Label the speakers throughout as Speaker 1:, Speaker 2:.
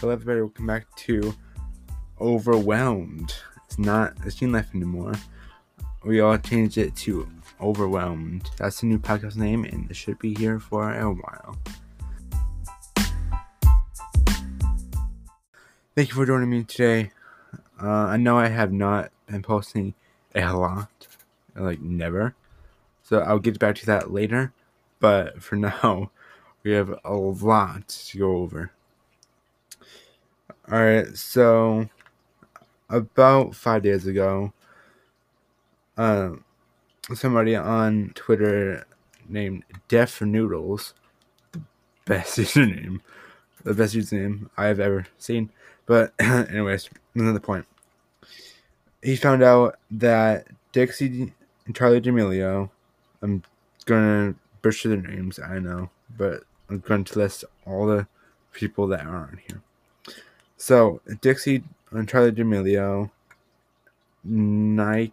Speaker 1: Hello, everybody. Welcome back to Overwhelmed. It's not a Teen Life anymore. We all changed it to Overwhelmed. That's the new podcast name, and it should be here for a while. Thank you for joining me today. Uh, I know I have not been posting a lot, like never. So I'll get back to that later. But for now, we have a lot to go over. Alright, so about five days ago, uh, somebody on Twitter named Def Noodles, the best username, the best username I've ever seen. But, anyways, another point. He found out that Dixie and Charlie D'Amelio, I'm gonna butcher their names, I know, but I'm going to list all the people that are on here. So Dixie and Charlie D'Amelio, Nita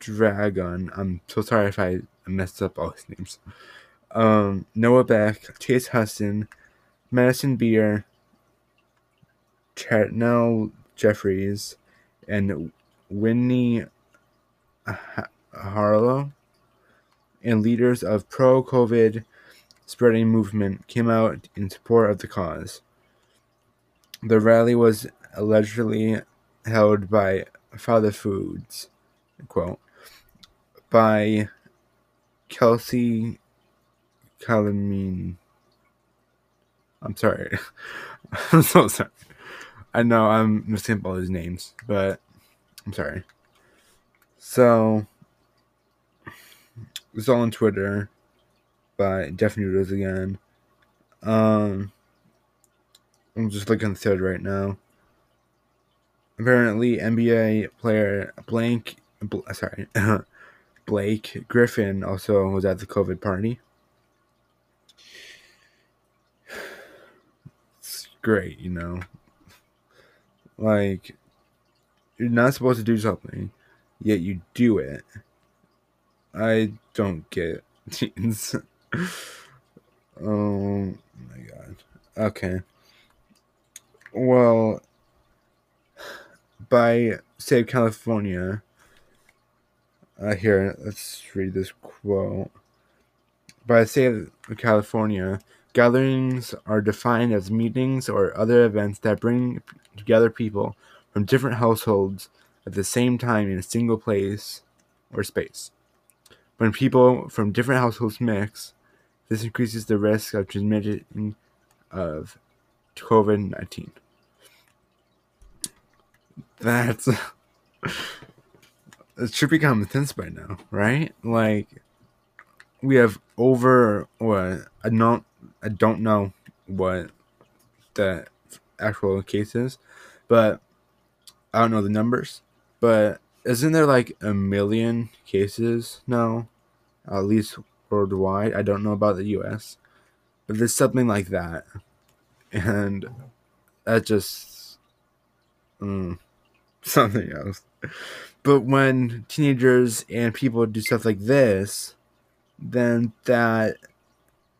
Speaker 1: Dragun. I'm so sorry if I messed up all his names. Um, Noah Beck, Chase Hudson, Madison Beer, Chantel Jeffries, and Whitney Harlow, and leaders of pro COVID spreading movement came out in support of the cause. The rally was allegedly held by Father Foods, quote, by Kelsey Calemine. I'm sorry. I'm so sorry. I know I'm missing all these names, but I'm sorry. So, it's all on Twitter by Def Noodles again. Um, I'm just looking thread right now. Apparently, NBA player Blank, sorry, Blake Griffin also was at the COVID party. It's great, you know. Like, you're not supposed to do something, yet you do it. I don't get teens. Um, oh my god. Okay. Well, by Save California, uh, here, let's read this quote. By Save California, gatherings are defined as meetings or other events that bring together people from different households at the same time in a single place or space. When people from different households mix, this increases the risk of transmitting of COVID 19 that's it should be common sense by now, right? Like we have over what I don't I don't know what the actual case is, but I don't know the numbers. But isn't there like a million cases now, at least worldwide? I don't know about the U.S., but there's something like that, and that just. Mm, something else. But when teenagers and people do stuff like this, then that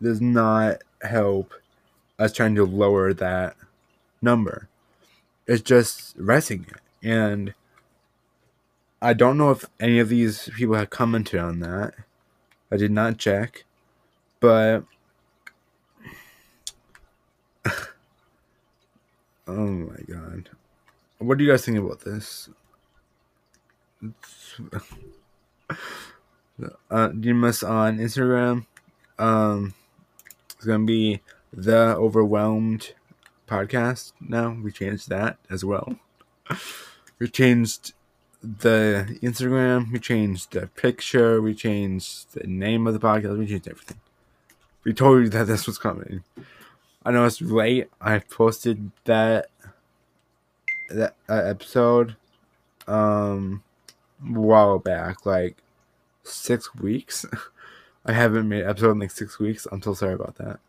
Speaker 1: does not help us trying to lower that number. It's just raising it. And I don't know if any of these people have commented on that. I did not check. But oh my god. What do you guys think about this? uh, Demas on Instagram. Um, it's gonna be the Overwhelmed podcast. Now we changed that as well. We changed the Instagram. We changed the picture. We changed the name of the podcast. We changed everything. We told you that this was coming. I know it's late. I posted that that uh, episode um a while back, like six weeks. I haven't made an episode in like six weeks. I'm so sorry about that.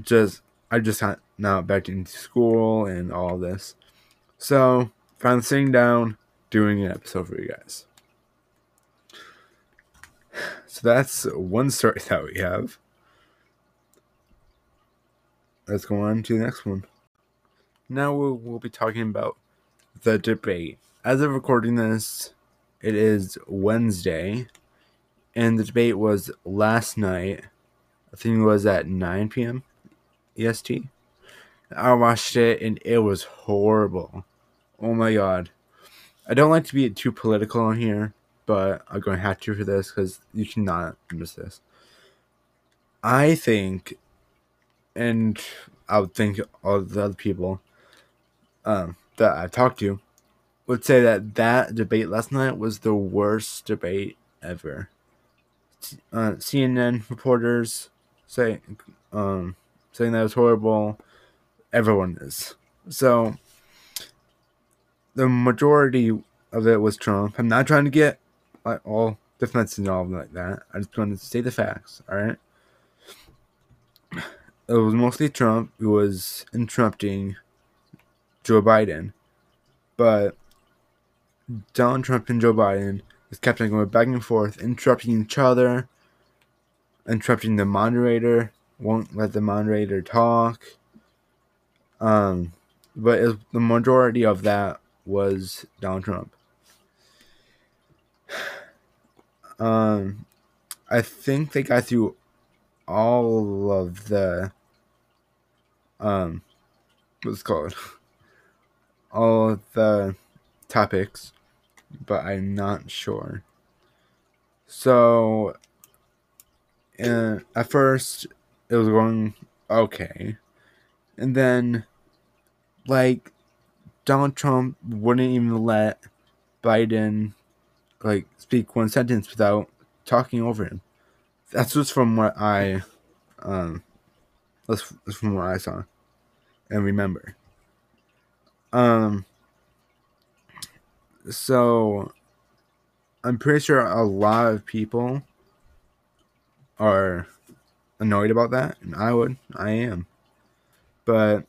Speaker 1: Just I just got now back into school and all this. So finally sitting down, doing an episode for you guys. So that's one story that we have. let's go on to the next one. Now we'll, we'll be talking about the debate. As of recording this, it is Wednesday, and the debate was last night. I think it was at 9 p.m. EST. I watched it and it was horrible. Oh my god. I don't like to be too political on here, but I'm going to have to for this because you cannot miss this. I think, and I would think all the other people um, that I talked to would say that that debate last night was the worst debate ever. Uh, CNN reporters say um, saying that was horrible. Everyone is so. The majority of it was Trump. I'm not trying to get like all and all like that. I just wanted to say the facts. All right. It was mostly Trump who was interrupting Joe Biden, but Donald Trump and Joe Biden just kept on going back and forth, interrupting each other, interrupting the moderator, won't let the moderator talk. Um, but it, the majority of that was Donald Trump. Um, I think they got through all of the um, what's called all of the topics, but I'm not sure. So, and at first it was going okay, and then like Donald Trump wouldn't even let Biden like speak one sentence without talking over him. That's just from what I um that's from what I saw and remember. Um so I'm pretty sure a lot of people are annoyed about that, and I would. I am. But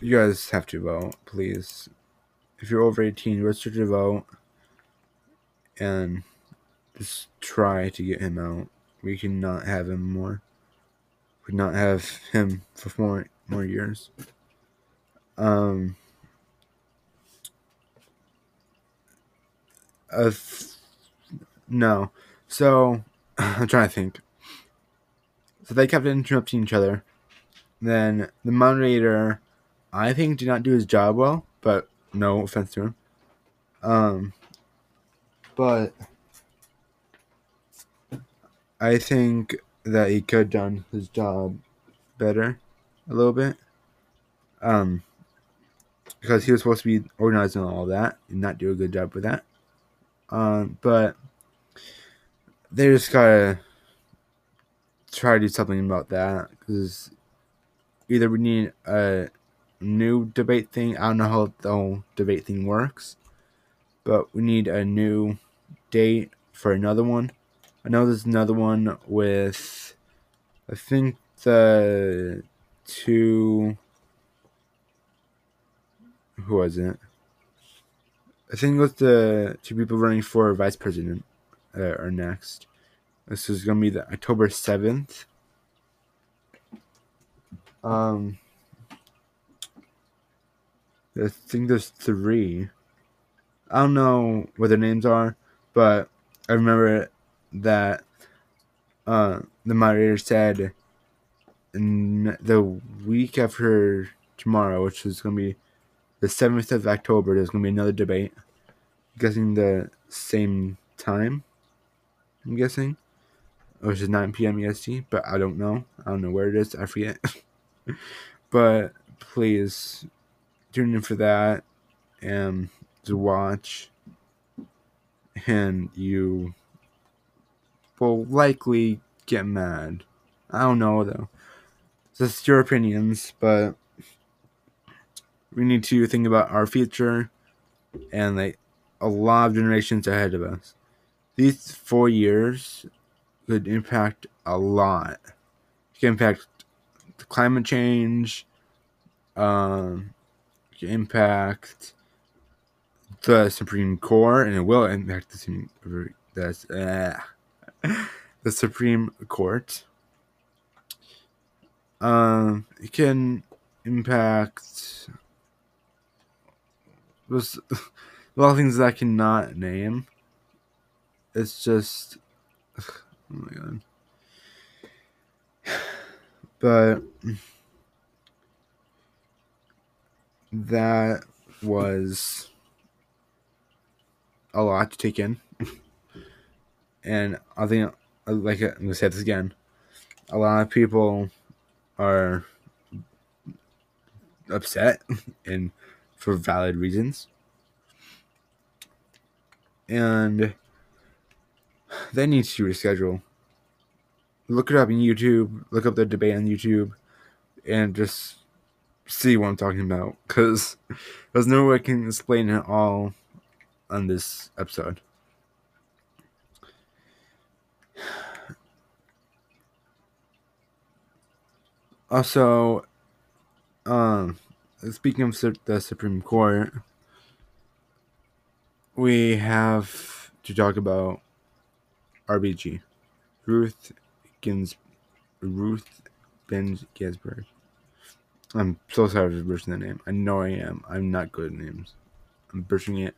Speaker 1: you guys have to vote, please. If you're over 18, register to vote and just try to get him out. We cannot have him more. We cannot have him for more more years. Um. Uh, no. So I'm trying to think. So they kept interrupting each other. Then the moderator, I think, did not do his job well, but no offense to him. Um, but I think that he could have done his job better a little bit. Um, because he was supposed to be organizing all that and not do a good job with that. Um, but they just gotta try to do something about that because either we need a new debate thing. I don't know how the whole debate thing works, but we need a new date for another one. I know there's another one with, I think the two. Who was it? I think it was the two people running for vice president uh, are next. This is gonna be the October seventh. Um, I think there's three. I don't know what their names are, but I remember that uh, the moderator said in the week after tomorrow, which is going to be the 7th of October, there's to be another debate. I'm guessing the same time. I'm guessing which is 9 p.m. EST, but I don't know. I don't know where it is. I forget. but please tune in for that and to watch, and you will likely get mad. I don't know though. It's just your opinions, but we need to think about our future and like a lot of generations ahead of us. These four years could impact a lot. It can impact climate change, um, impact the Supreme Court, and it will impact the Supreme, the, uh, the Supreme Court. um, it can impact there's a lot of things that I cannot name. It's just, oh my god. But that was a lot to take in. and I think, uh, like I'm gonna say this again, a lot of people are upset and for valid reasons. And that needs to reschedule. Look it up on YouTube, look up the debate on YouTube, and just see what I'm talking about. Because there's no way I can explain it all on this episode. Also, um, speaking of the Supreme Court, we have to talk about RBG, Ruth Gins, Ruth Ben Ginsburg. I'm so sorry for butchering that name. I know I am. I'm not good at names. I'm butchering it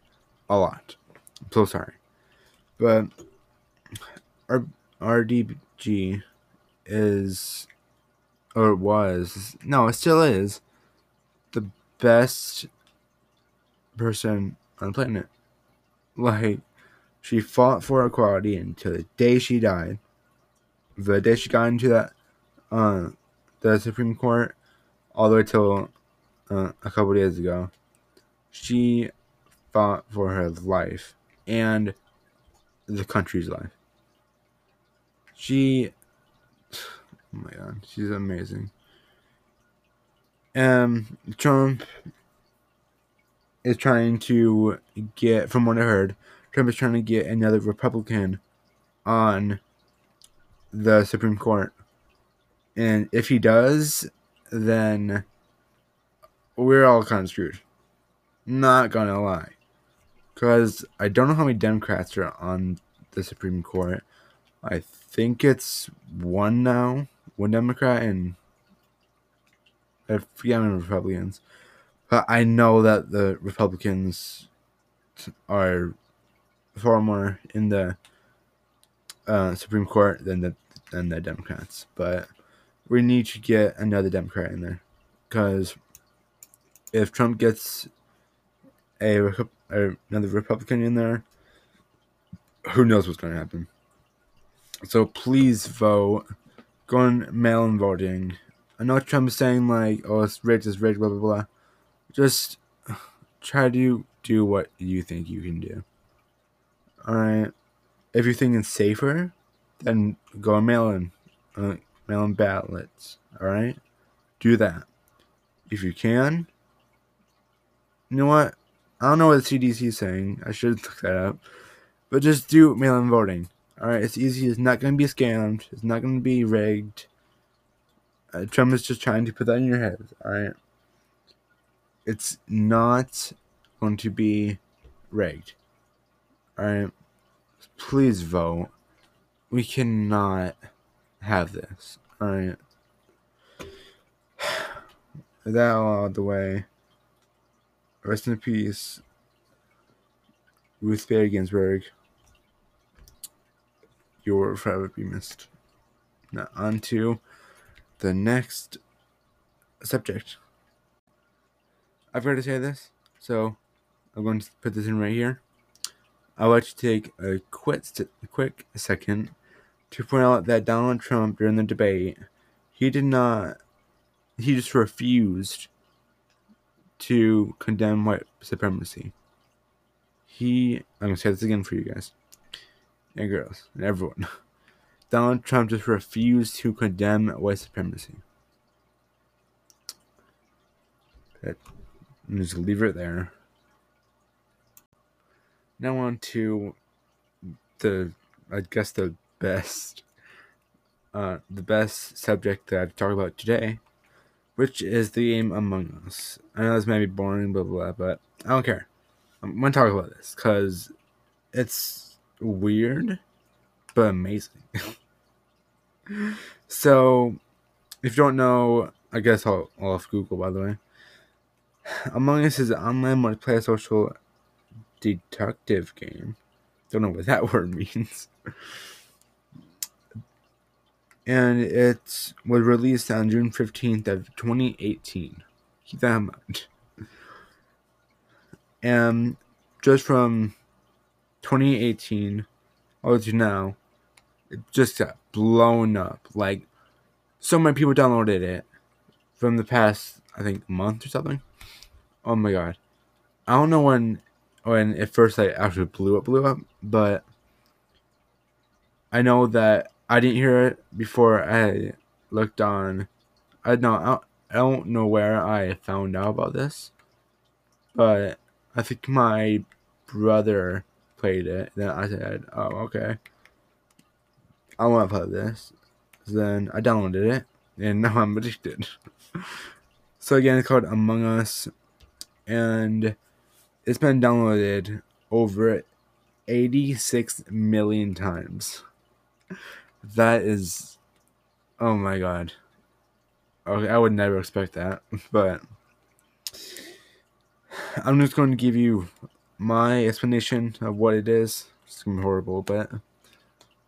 Speaker 1: a lot. I'm so sorry. But R- RBG is, or was, no, it still is the best person on the planet. Like, she fought for equality until the day she died. The day she got into that, uh, the Supreme Court, all the way till uh, a couple days ago, she fought for her life and the country's life. She, oh my god, she's amazing. Um, Trump is trying to get, from what I heard, Trump is trying to get another Republican on the Supreme Court. And if he does, then we're all kind of screwed. Not gonna lie. Because I don't know how many Democrats are on the Supreme Court. I think it's one now. One Democrat and I forget many Republicans. But I know that the Republicans are far more in the uh, Supreme Court than the than the Democrats. But we need to get another Democrat in there because if Trump gets a, a another Republican in there, who knows what's going to happen. So please vote. Go on mail-in voting. I know Trump is saying like, "Oh, it's rigged, it's rigged," blah blah blah. Just try to do what you think you can do. All right. If you think it's safer, then go mail in, uh, mail in ballots. All right. Do that. If you can. You know what? I don't know what the CDC is saying. I should look that up. But just do mail in voting. All right. It's easy. It's not going to be scammed. It's not going to be rigged. Uh, Trump is just trying to put that in your head. All right. It's not going to be rigged. All right. Please vote. We cannot have this. All right. That all out the way. Rest in peace, Ruth Bader Ginsburg. You will forever be missed. Now, on to the next subject. I've got to say this, so I'm going to put this in right here. I want to take a quick, a quick second to point out that Donald Trump during the debate, he did not, he just refused to condemn white supremacy. He, I'm gonna say this again for you guys and girls and everyone. Donald Trump just refused to condemn white supremacy. That, just leave it there. Now on to the, I guess the best, uh, the best subject that I've talked about today, which is the game Among Us. I know this may be boring, blah blah, blah but I don't care. I'm gonna talk about this because it's weird, but amazing. so, if you don't know, I guess I'll, I'll off Google by the way. Among Us is an online multiplayer social detective game. Don't know what that word means. and it was released on June 15th of 2018. Keep that in mind. And just from 2018 all to now, it just got blown up. Like, so many people downloaded it from the past, I think, month or something. Oh my god. I don't know when when it first like actually blew up blew up, but I know that I didn't hear it before I looked on I know I don't know where I found out about this, but I think my brother played it. Then I said, "Oh, okay, I want to play this." Then I downloaded it, and now I'm addicted. so again, it's called Among Us, and it's been downloaded over 86 million times. That is, oh my god. Okay, I would never expect that, but I'm just going to give you my explanation of what it is. It's gonna be horrible, but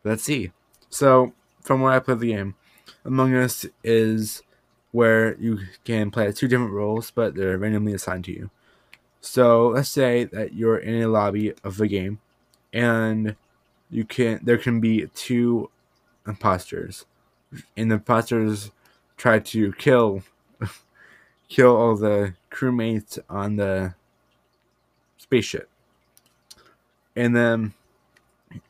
Speaker 1: let's see. So, from where I played the game, Among Us is where you can play two different roles, but they're randomly assigned to you. So let's say that you're in a lobby of the game, and you can there can be two imposters, and the imposters try to kill kill all the crewmates on the spaceship. And then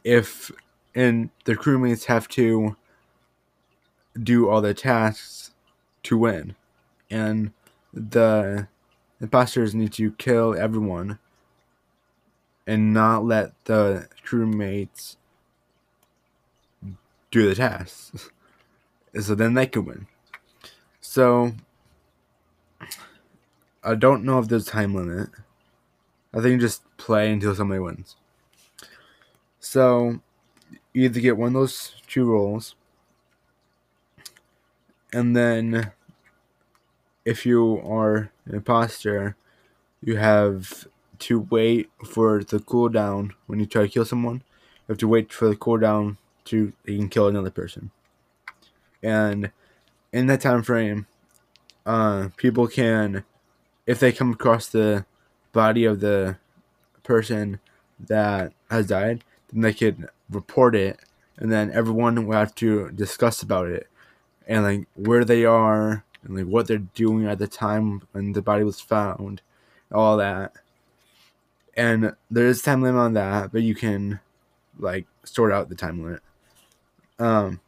Speaker 1: if and the crewmates have to do all the tasks to win. And the imposters need to kill everyone and not let the crewmates do the tasks. so then they can win. So I don't know if there's a time limit. I think just play until somebody wins. So you either get one of those two rolls, and then if you are an imposter, you have to wait for the cooldown when you try to kill someone. You have to wait for the cooldown to you can kill another person. And in that time frame, uh, people can, if they come across the body of the person that has died, then they could report it, and then everyone will have to discuss about it, and like where they are, and like what they're doing at the time when the body was found, all that. And there is time limit on that, but you can like sort out the time limit. Um,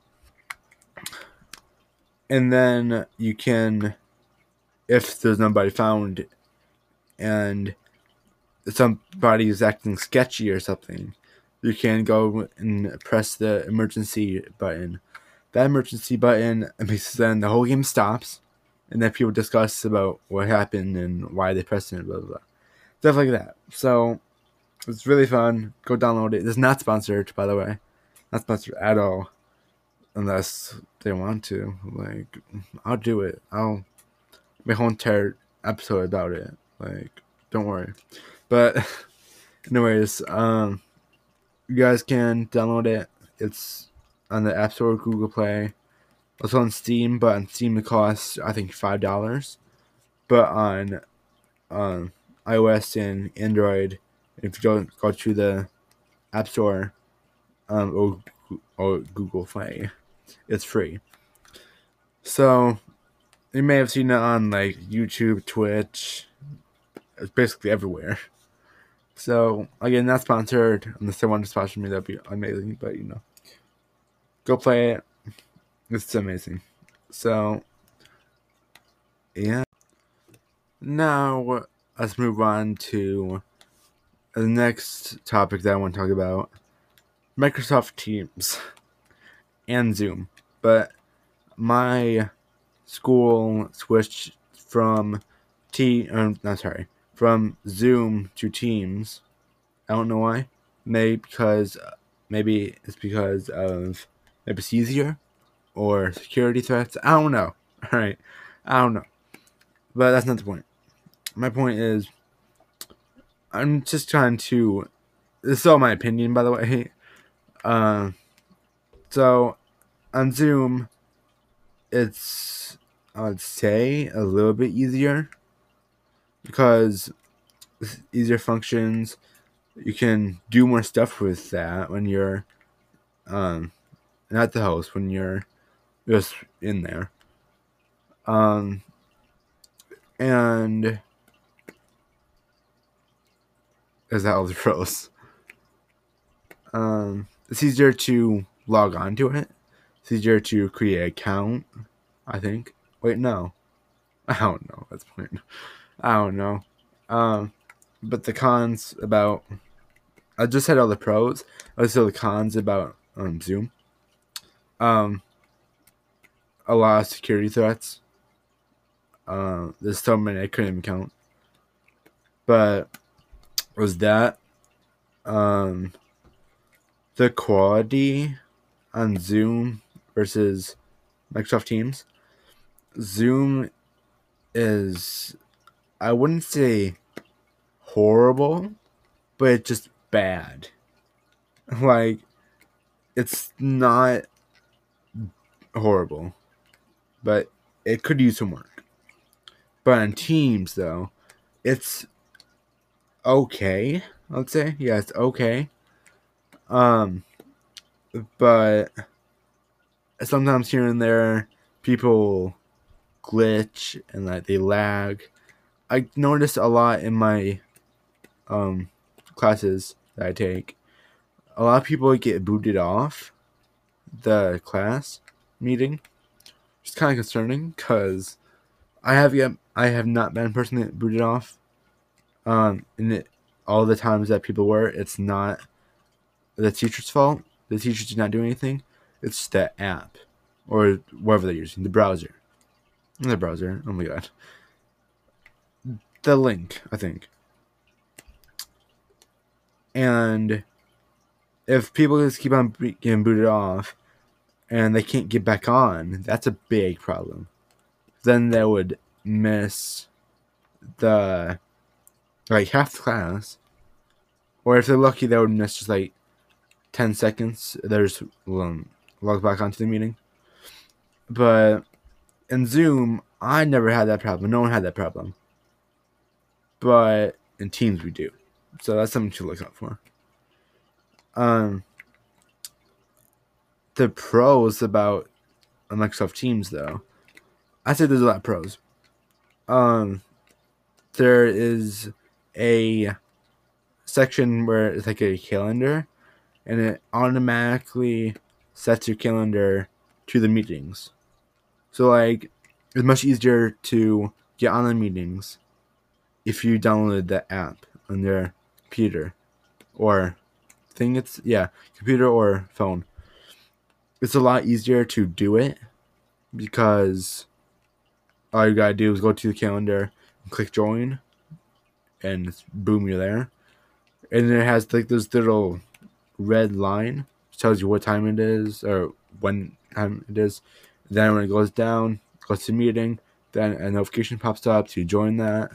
Speaker 1: and then you can, if there's nobody found, and somebody is acting sketchy or something, you can go and press the emergency button. That emergency button makes then the whole game stops, and then people discuss about what happened and why they pressed it, blah blah blah, stuff like that. So it's really fun. Go download it. It's not sponsored, by the way, not sponsored at all, unless they want to. Like, I'll do it. I'll make a whole entire episode about it. Like, don't worry. But anyways, um you guys can download it. It's on the App Store, Google Play. It's on Steam, but on Steam it costs I think five dollars. But on um, iOS and Android, if you don't go to the App Store um, or, or Google Play, it's free. So you may have seen it on like YouTube, Twitch. It's basically everywhere. So again, not sponsored. Unless they want to sponsor me, that'd be amazing. But you know, go play it. It's amazing. So yeah. Now let's move on to the next topic that I want to talk about: Microsoft Teams and Zoom. But my school switched from T. Um, no, sorry, from Zoom to Teams. I don't know why. Maybe because maybe it's because of maybe it's easier or security threats. I don't know. All right, I don't know, but that's not the point. My point is, I'm just trying to. This is all my opinion, by the way. Uh, so on Zoom, it's I'd say a little bit easier because easier functions. You can do more stuff with that when you're um not the host when you're just in there. Um and is that all the pros? Um it's easier to log on to it. It's easier to create account, I think. Wait, no. I don't know. That's point. I don't know. Um, but the cons about I just had all the pros. Said the cons about um, Zoom. Um, a lot of security threats. Uh, there's so many I couldn't even count. But was that um the quality on Zoom versus Microsoft Teams? Zoom is I wouldn't say horrible, but it's just bad. Like it's not horrible, but it could use some work. But on Teams though, it's okay. I'd say yeah, it's okay. Um, but sometimes here and there, people glitch and like they lag. I notice a lot in my um classes that I take. A lot of people get booted off the class meeting. It's kind of concerning because I have yet I have not been personally booted off. Um, and it, all the times that people were, it's not the teacher's fault. The teacher did not do anything. It's the app or whatever they're using, the browser. The browser. Oh my god. The link, I think. And if people just keep on getting booted off and they can't get back on, that's a big problem. Then they would miss the like half the class. Or if they're lucky, they would miss just like 10 seconds. There's um, log back onto the meeting. But in Zoom, I never had that problem. No one had that problem. But in Teams, we do. So that's something to look out for. Um, the pros about Microsoft Teams, though, I say there's a lot of pros. Um, there is a section where it's like a calendar, and it automatically sets your calendar to the meetings. So like it's much easier to get on the meetings if you download the app on your computer or thing it's yeah, computer or phone. It's a lot easier to do it because all you gotta do is go to the calendar and click join and boom you're there. And it has like this little red line which tells you what time it is or when time it is then when it goes down, goes to meeting, then a notification pops up to join that.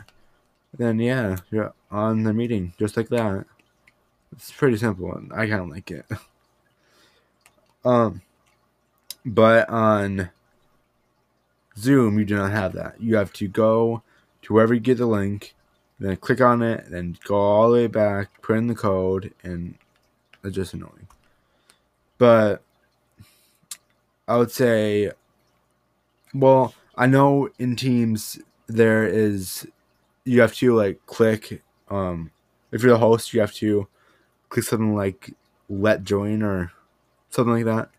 Speaker 1: Then yeah, you're on the meeting just like that. It's pretty simple. And I kind of like it. um, but on Zoom, you do not have that. You have to go to wherever you get the link, then click on it, then go all the way back, put in the code, and it's just annoying. But I would say well, I know in Teams there is you have to like click um if you're the host you have to click something like let join or something like that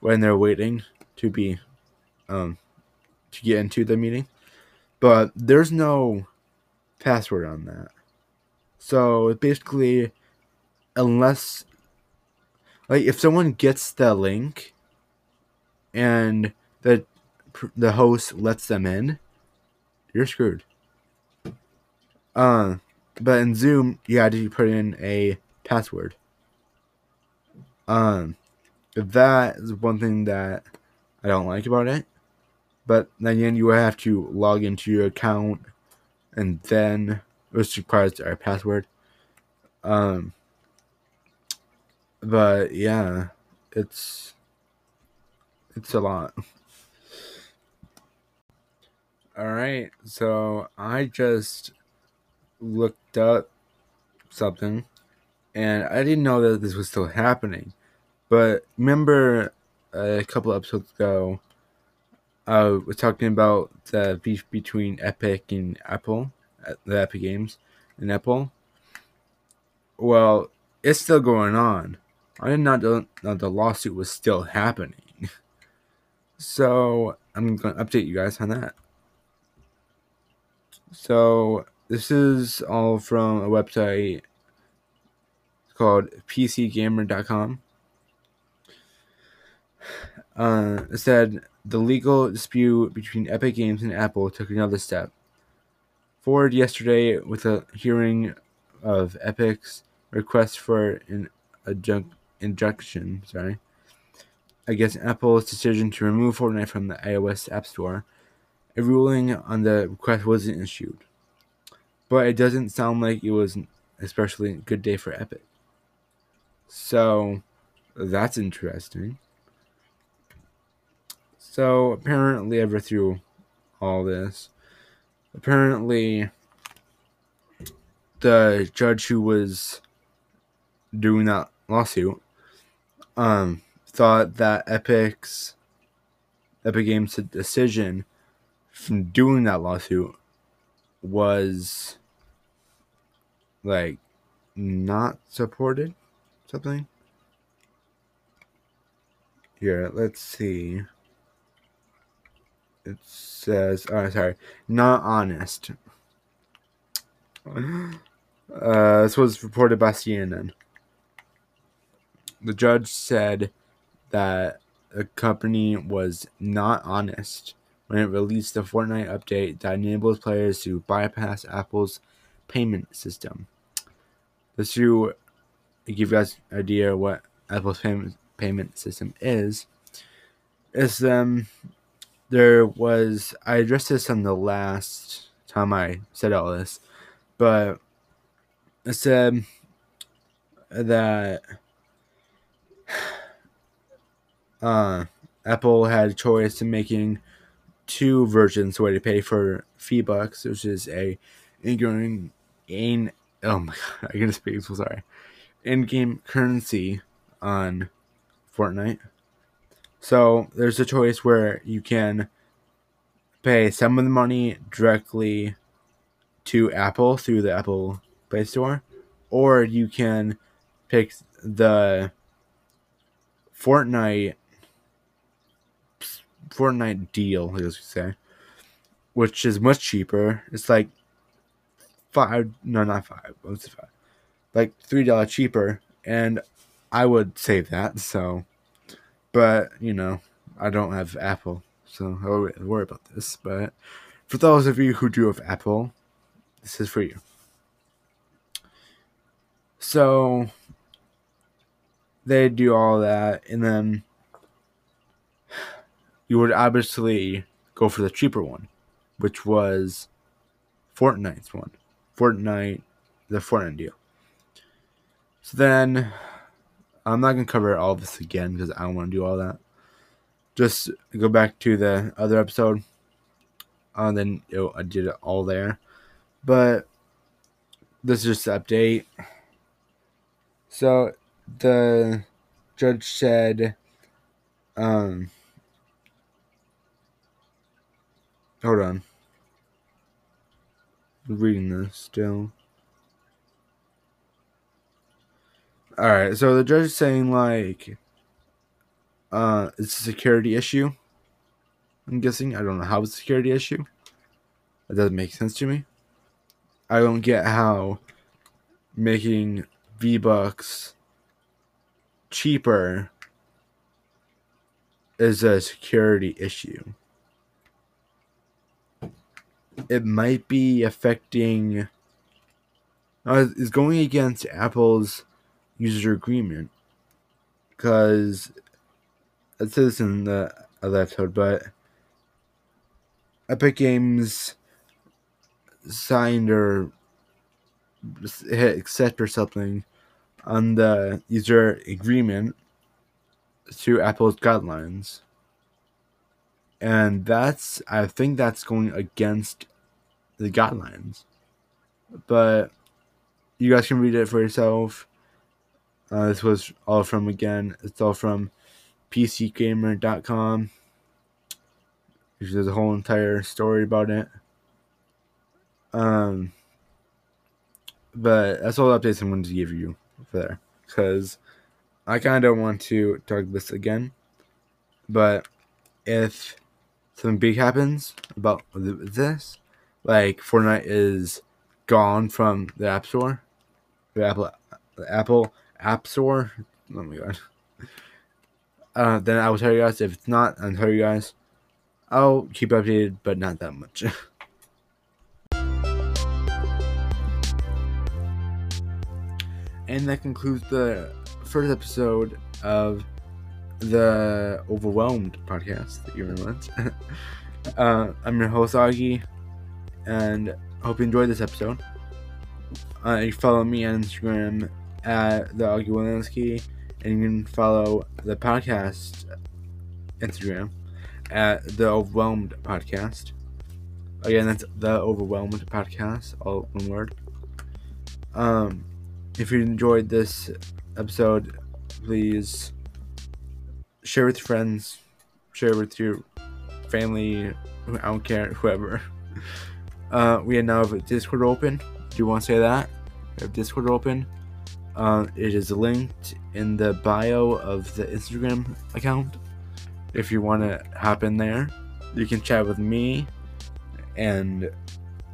Speaker 1: when they're waiting to be um to get into the meeting. But there's no password on that. So basically unless like if someone gets the link and the the host lets them in, you're screwed. Uh, but in Zoom, you had to put in a password. Um, that is one thing that I don't like about it. but then you have to log into your account and then which requires our password. Um, but yeah, it's it's a lot. All right, so I just looked up something, and I didn't know that this was still happening. But remember a couple episodes ago, I was talking about the beef between Epic and Apple, uh, the Epic Games and Apple. Well, it's still going on. I did not know the lawsuit was still happening. So I'm going to update you guys on that. So this is all from a website called PCGamer.com. Uh, it said the legal dispute between Epic Games and Apple took another step forward yesterday with a hearing of Epic's request for an adjunct, injunction. Sorry, against Apple's decision to remove Fortnite from the iOS App Store. A ruling on the request wasn't issued, but it doesn't sound like it was especially a good day for Epic. So that's interesting. So apparently, ever through all this, apparently the judge who was doing that lawsuit um thought that Epic's Epic Games' decision from doing that lawsuit was like not supported? Something? Here let's see. It says oh sorry. Not honest. Uh, this was reported by cnn the judge said that the company was not honest when it released the Fortnite update that enables players to bypass Apple's payment system. Just to give you guys an idea what Apple's payment payment system is, is um there was I addressed this on the last time I said all this, but I said that uh, Apple had a choice in making two versions where to pay for V Bucks, which is a in-game, in oh my god, I gotta speak so sorry. In-game currency on Fortnite. So there's a choice where you can pay some of the money directly to Apple through the Apple Play Store, or you can pick the Fortnite Fortnite deal, I guess you say, which is much cheaper. It's like five, no, not five. What's five? Like three dollars cheaper, and I would save that. So, but you know, I don't have Apple, so I don't worry about this. But for those of you who do have Apple, this is for you. So they do all that, and then you would obviously go for the cheaper one, which was Fortnite's one. Fortnite, the Fortnite deal. So then, I'm not gonna cover all this again because I don't want to do all that. Just go back to the other episode. And uh, then it, I did it all there, but this is just an update. So the judge said, um, Hold on. I'm reading this still. Alright, so the judge is saying, like, uh, it's a security issue. I'm guessing. I don't know how it's a security issue. That doesn't make sense to me. I don't get how making V Bucks cheaper is a security issue it might be affecting uh, is going against Apple's user agreement because it says in the other episode, but Epic Games signed or hit accept or something on the user agreement to Apple's guidelines. And that's, I think that's going against the guidelines. But you guys can read it for yourself. Uh, this was all from, again, it's all from PCGamer.com. There's a whole entire story about it. Um, but that's all the updates I'm going to give you for there. Because I kind of want to talk this again. But if something big happens about this, like Fortnite is gone from the App Store, the Apple, the Apple App Store. Oh my god. Uh, then I will tell you guys. If it's not, I'll tell you guys. I'll keep updated, but not that much. and that concludes the first episode of the Overwhelmed podcast that you're remember. uh, I'm your host Auggie, and hope you enjoyed this episode. Uh, you follow me on Instagram at the Auggie Walensky, and you can follow the podcast Instagram at the Overwhelmed Podcast. Again, that's the Overwhelmed Podcast, all one word. Um, if you enjoyed this episode, please share with friends, share with your family. I don't care, whoever. Uh, we now have a Discord open. Do you want to say that? We have Discord open. Uh, it is linked in the bio of the Instagram account. If you want to hop in there, you can chat with me and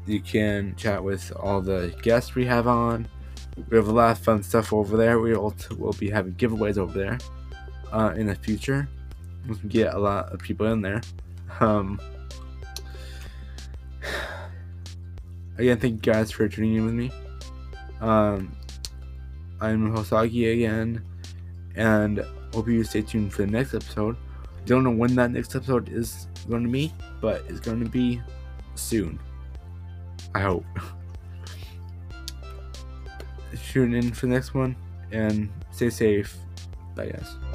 Speaker 1: you can chat with all the guests we have on. We have a lot of fun stuff over there. We will be having giveaways over there uh, in the future. Get a lot of people in there. Um, again, thank you guys for tuning in with me. Um, I'm host Auggie again, and hope you stay tuned for the next episode. Don't know when that next episode is going to be, but it's going to be soon. I hope. Tune in for the next one and stay safe. Bye, guys.